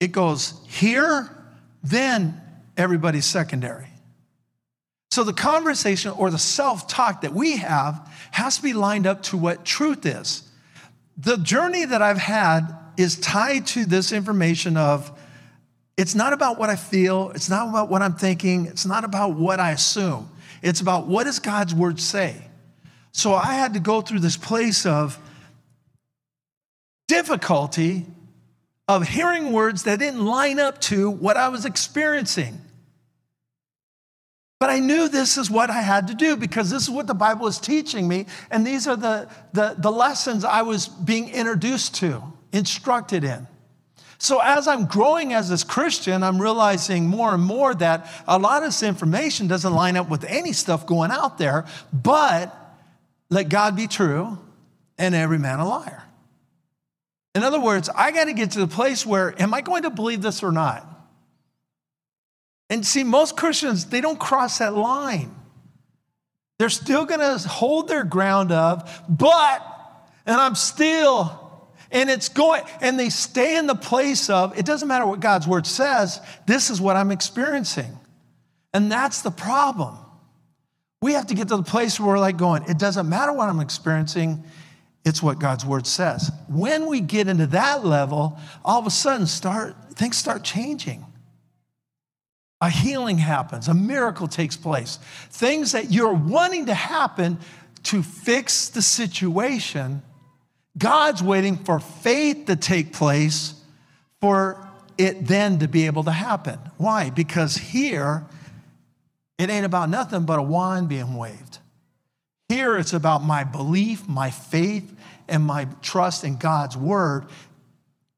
It goes here, then everybody's secondary. So the conversation or the self talk that we have has to be lined up to what truth is. The journey that I've had is tied to this information of it's not about what I feel, it's not about what I'm thinking, it's not about what I assume. It's about what does God's word say? So I had to go through this place of difficulty of hearing words that didn't line up to what I was experiencing. But I knew this is what I had to do because this is what the Bible is teaching me. And these are the, the, the lessons I was being introduced to, instructed in. So as I'm growing as this Christian, I'm realizing more and more that a lot of this information doesn't line up with any stuff going out there, but let God be true and every man a liar. In other words, I got to get to the place where, am I going to believe this or not? And see, most Christians, they don't cross that line. They're still going to hold their ground of, but, and I'm still, and it's going, and they stay in the place of, it doesn't matter what God's word says, this is what I'm experiencing. And that's the problem. We have to get to the place where we're like going, it doesn't matter what I'm experiencing, it's what God's word says. When we get into that level, all of a sudden start things start changing a healing happens, a miracle takes place. Things that you're wanting to happen to fix the situation, God's waiting for faith to take place for it then to be able to happen. Why? Because here, it ain't about nothing but a wand being waved. Here, it's about my belief, my faith, and my trust in God's word.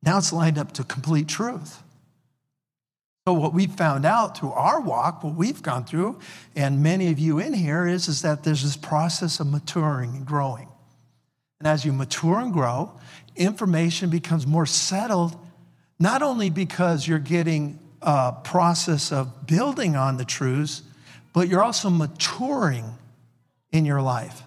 Now it's lined up to complete truth. So what we found out through our walk, what we've gone through, and many of you in here, is, is that there's this process of maturing and growing. And as you mature and grow, information becomes more settled, not only because you're getting a process of building on the truths, but you're also maturing in your life.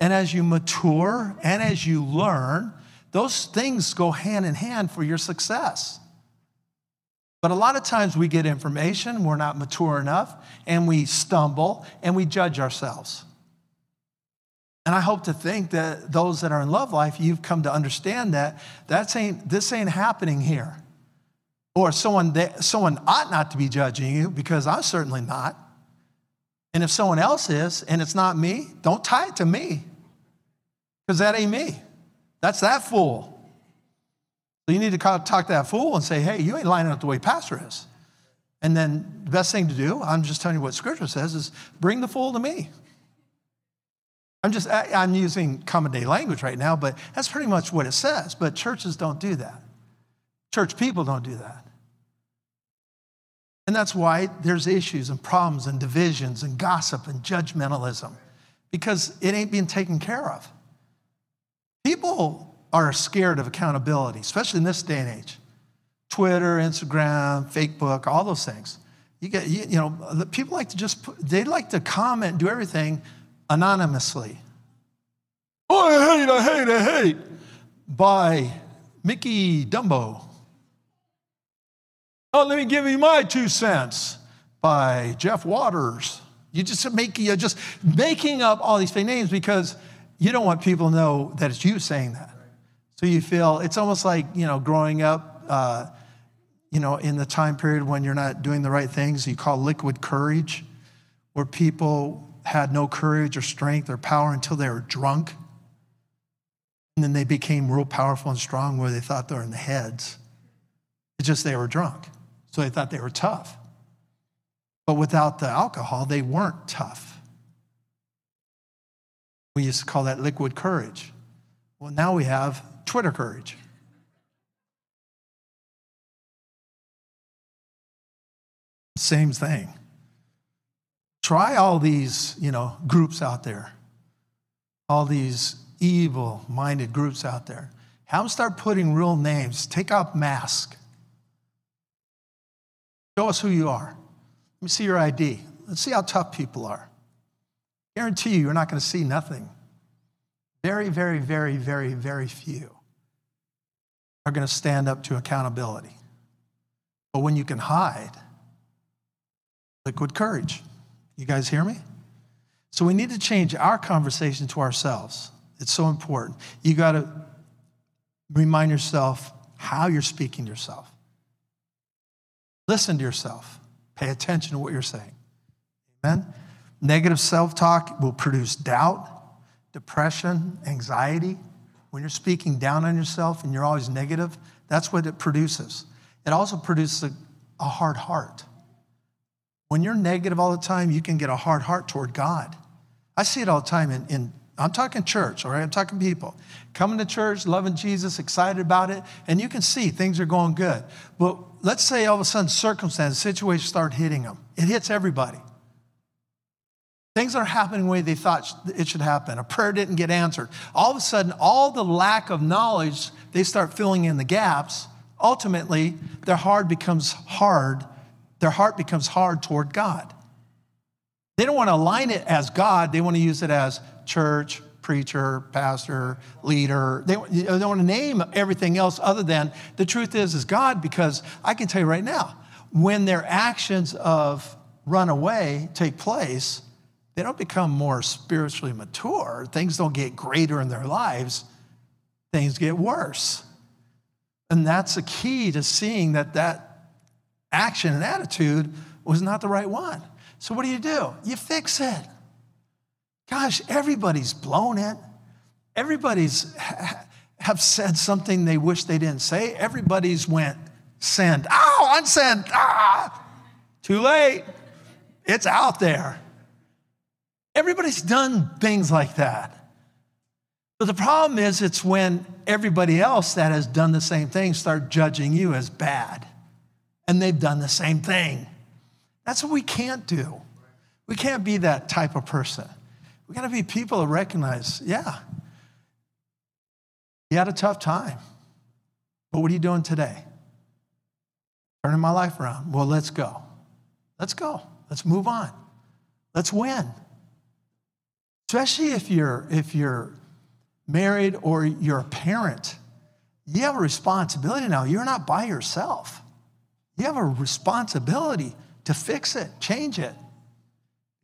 And as you mature and as you learn, those things go hand in hand for your success. But a lot of times we get information, we're not mature enough, and we stumble and we judge ourselves. And I hope to think that those that are in love life, you've come to understand that that's ain't, this ain't happening here. Or someone, someone ought not to be judging you because I'm certainly not. And if someone else is and it's not me, don't tie it to me because that ain't me. That's that fool. So you need to talk to that fool and say, hey, you ain't lining up the way pastor is. And then the best thing to do, I'm just telling you what scripture says, is bring the fool to me. I'm just, I'm using common day language right now, but that's pretty much what it says. But churches don't do that. Church people don't do that. And that's why there's issues and problems and divisions and gossip and judgmentalism because it ain't being taken care of. People are scared of accountability, especially in this day and age. Twitter, Instagram, Facebook, all those things. You get, you, you know, people like to just, put, they like to comment, do everything anonymously. Oh, I hate, I hate, I hate, by Mickey Dumbo. Oh, let me give you my two cents by Jeff Waters. You just make you just making up all these fake names because you don't want people to know that it's you saying that. So you feel it's almost like, you know, growing up, uh, you know, in the time period when you're not doing the right things, you call liquid courage, where people had no courage or strength or power until they were drunk. And then they became real powerful and strong where they thought they were in the heads. It's just they were drunk. So they thought they were tough. But without the alcohol, they weren't tough. We used to call that liquid courage. Well, now we have Twitter courage. Same thing. Try all these, you know, groups out there. All these evil-minded groups out there. Have them start putting real names. Take off mask. Show us who you are. Let me see your ID. Let's see how tough people are. Guarantee you, you're not going to see nothing. Very, very, very, very, very few are going to stand up to accountability. But when you can hide, liquid courage. You guys hear me? So we need to change our conversation to ourselves. It's so important. You got to remind yourself how you're speaking to yourself. Listen to yourself. Pay attention to what you're saying. Amen. Negative self talk will produce doubt, depression, anxiety, when you're speaking down on yourself and you're always negative, that's what it produces. It also produces a, a hard heart. When you're negative all the time, you can get a hard heart toward God. I see it all the time in, in I'm talking church, all right? I'm talking people. Coming to church, loving Jesus, excited about it, and you can see things are going good. But let's say all of a sudden circumstances, situations start hitting them. It hits everybody. Things are happening the way they thought it should happen. A prayer didn't get answered. All of a sudden, all the lack of knowledge, they start filling in the gaps. Ultimately, their heart becomes hard. Their heart becomes hard toward God. They don't want to align it as God, they want to use it as church, preacher, pastor, leader. They, they don't want to name everything else other than the truth is, is God, because I can tell you right now, when their actions of run away take place, they don't become more spiritually mature. Things don't get greater in their lives, things get worse. And that's the key to seeing that that action and attitude was not the right one. So, what do you do? You fix it. Gosh, everybody's blown it. Everybody's have said something they wish they didn't say. Everybody's went send. Oh, unsend. Ah, too late. It's out there. Everybody's done things like that. But the problem is, it's when everybody else that has done the same thing start judging you as bad, and they've done the same thing. That's what we can't do. We can't be that type of person. We got to be people that recognize, yeah, you had a tough time, but what are you doing today? Turning my life around. Well, let's go. Let's go. Let's move on. Let's win. Especially if you're, if you're married or you're a parent, you have a responsibility now. You're not by yourself. You have a responsibility to fix it, change it.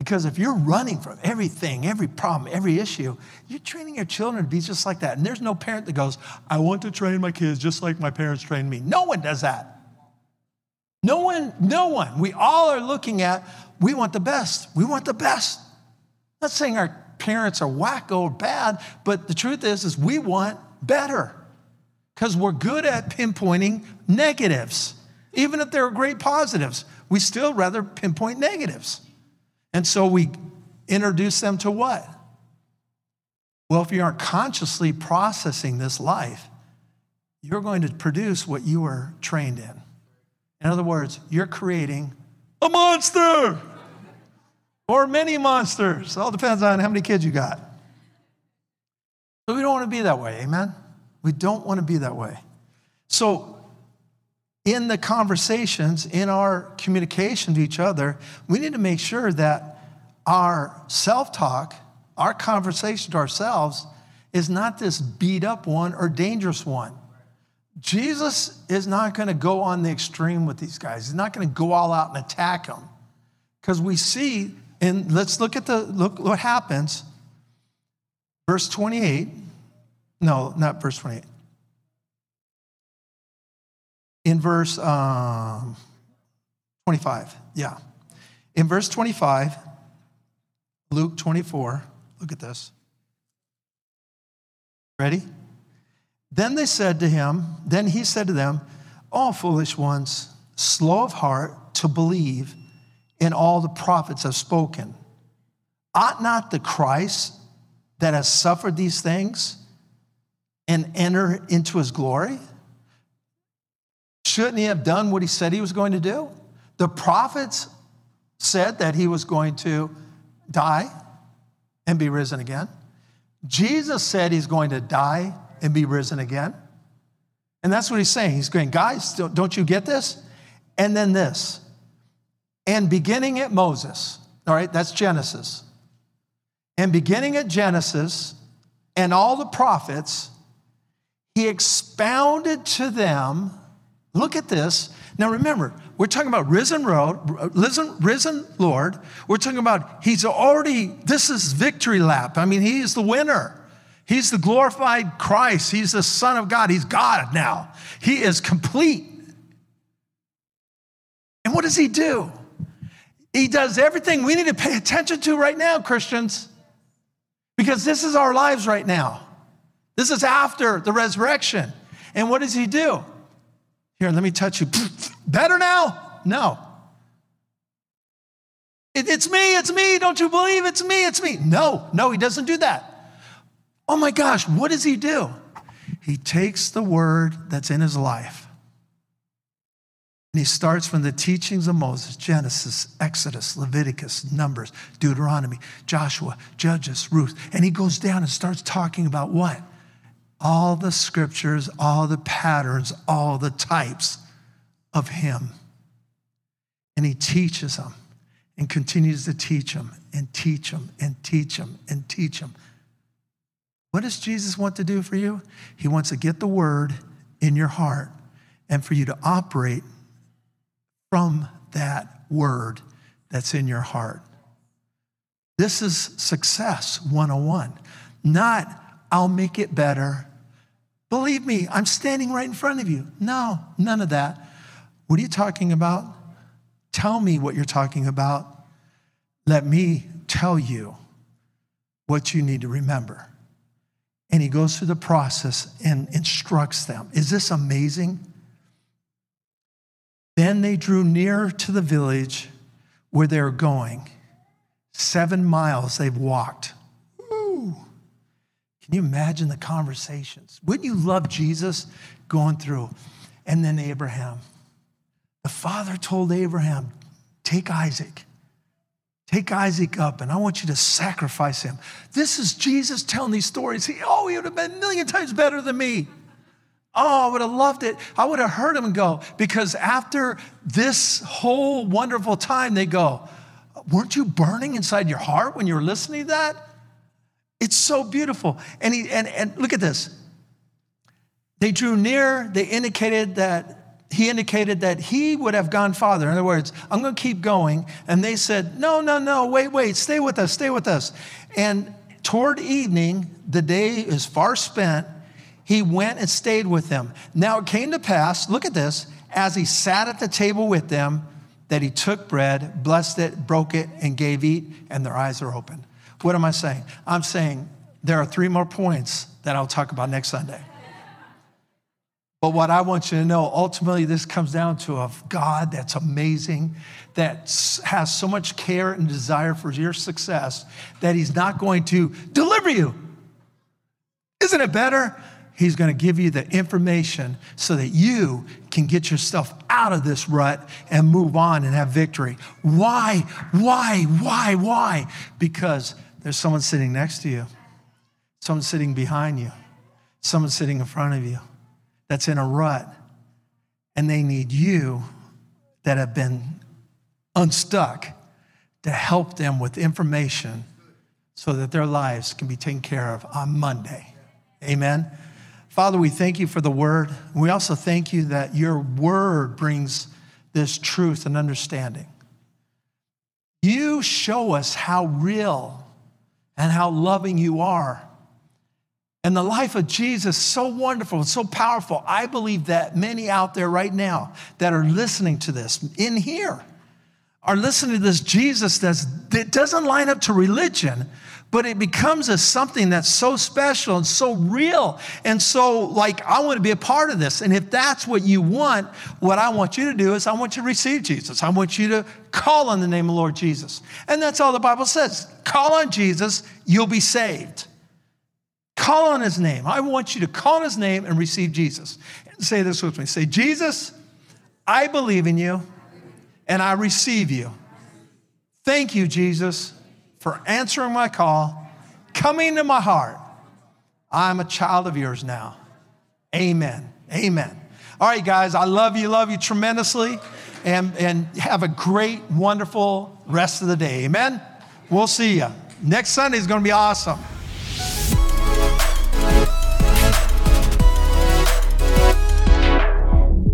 Because if you're running from everything, every problem, every issue, you're training your children to be just like that. And there's no parent that goes, I want to train my kids just like my parents trained me. No one does that. No one, no one. We all are looking at, we want the best. We want the best. I'm not saying our parents are wacko or bad, but the truth is, is we want better because we're good at pinpointing negatives. Even if there are great positives, we still rather pinpoint negatives. And so we introduce them to what? Well, if you aren't consciously processing this life, you're going to produce what you were trained in. In other words, you're creating a monster or many monsters. It all depends on how many kids you got. But we don't want to be that way, amen? We don't want to be that way. So, in the conversations, in our communication to each other, we need to make sure that our self talk, our conversation to ourselves, is not this beat up one or dangerous one. Jesus is not going to go on the extreme with these guys. He's not going to go all out and attack them. Because we see and let's look at the look what happens. Verse 28. No, not verse 28. In verse um, 25, yeah. In verse 25, Luke 24, look at this. Ready? Then they said to him, then he said to them, All foolish ones, slow of heart to believe in all the prophets have spoken. Ought not the Christ that has suffered these things and enter into his glory? Shouldn't he have done what he said he was going to do? The prophets said that he was going to die and be risen again. Jesus said he's going to die and be risen again. And that's what he's saying. He's going, guys, don't you get this? And then this and beginning at Moses, all right, that's Genesis. And beginning at Genesis and all the prophets, he expounded to them. Look at this. Now remember, we're talking about risen road, risen, risen Lord. We're talking about he's already, this is victory lap. I mean, he is the winner. He's the glorified Christ. He's the Son of God. He's God now. He is complete. And what does he do? He does everything we need to pay attention to right now, Christians, because this is our lives right now. This is after the resurrection. And what does he do? Here, let me touch you. (sniffs) Better now? No. It's me, it's me. Don't you believe it's me, it's me? No, no, he doesn't do that. Oh my gosh, what does he do? He takes the word that's in his life and he starts from the teachings of Moses Genesis, Exodus, Leviticus, Numbers, Deuteronomy, Joshua, Judges, Ruth. And he goes down and starts talking about what? All the scriptures, all the patterns, all the types of him. And he teaches them and continues to teach them and teach them and teach them and teach them. What does Jesus want to do for you? He wants to get the word in your heart and for you to operate from that word that's in your heart. This is success 101, not I'll make it better. Believe me, I'm standing right in front of you. No, none of that. What are you talking about? Tell me what you're talking about. Let me tell you what you need to remember. And he goes through the process and instructs them. Is this amazing? Then they drew near to the village where they were going. Seven miles they've walked. Can you imagine the conversations? Wouldn't you love Jesus going through? And then Abraham. The father told Abraham, Take Isaac. Take Isaac up, and I want you to sacrifice him. This is Jesus telling these stories. He, oh, he would have been a million times better than me. Oh, I would have loved it. I would have heard him go because after this whole wonderful time, they go, Weren't you burning inside your heart when you were listening to that? It's so beautiful. And, he, and, and look at this. They drew near, they indicated that he indicated that he would have gone farther. In other words, I'm going to keep going. And they said, No, no, no, wait, wait, stay with us, stay with us. And toward evening, the day is far spent he went and stayed with them. Now it came to pass, look at this, as he sat at the table with them, that he took bread, blessed it, broke it, and gave eat, and their eyes are open. What am I saying? I'm saying there are three more points that I'll talk about next Sunday. But what I want you to know, ultimately, this comes down to a God that's amazing, that has so much care and desire for your success that He's not going to deliver you. Isn't it better He's going to give you the information so that you can get yourself out of this rut and move on and have victory. Why? Why? Why? Why? Because there's someone sitting next to you, someone sitting behind you, someone sitting in front of you that's in a rut, and they need you that have been unstuck to help them with information so that their lives can be taken care of on Monday. Amen. Father, we thank you for the word. We also thank you that your word brings this truth and understanding. You show us how real and how loving you are. And the life of Jesus so wonderful and so powerful. I believe that many out there right now that are listening to this in here are listening to this Jesus that doesn't line up to religion, but it becomes a something that's so special and so real. And so like i want to be a part of this. And if that's what you want what i want you to do is i want you to receive jesus. I want you to call on the name of lord jesus. And that's all the bible says. Call on jesus you'll be saved. Call on his name. I want you to call on his name and receive jesus. Say this with me. Say jesus i believe in you and i receive you. Thank you jesus for answering my call, coming to my heart. I'm a child of yours now. Amen. Amen. All right, guys, I love you, love you tremendously, and, and have a great, wonderful rest of the day. Amen. We'll see you. Next Sunday is going to be awesome.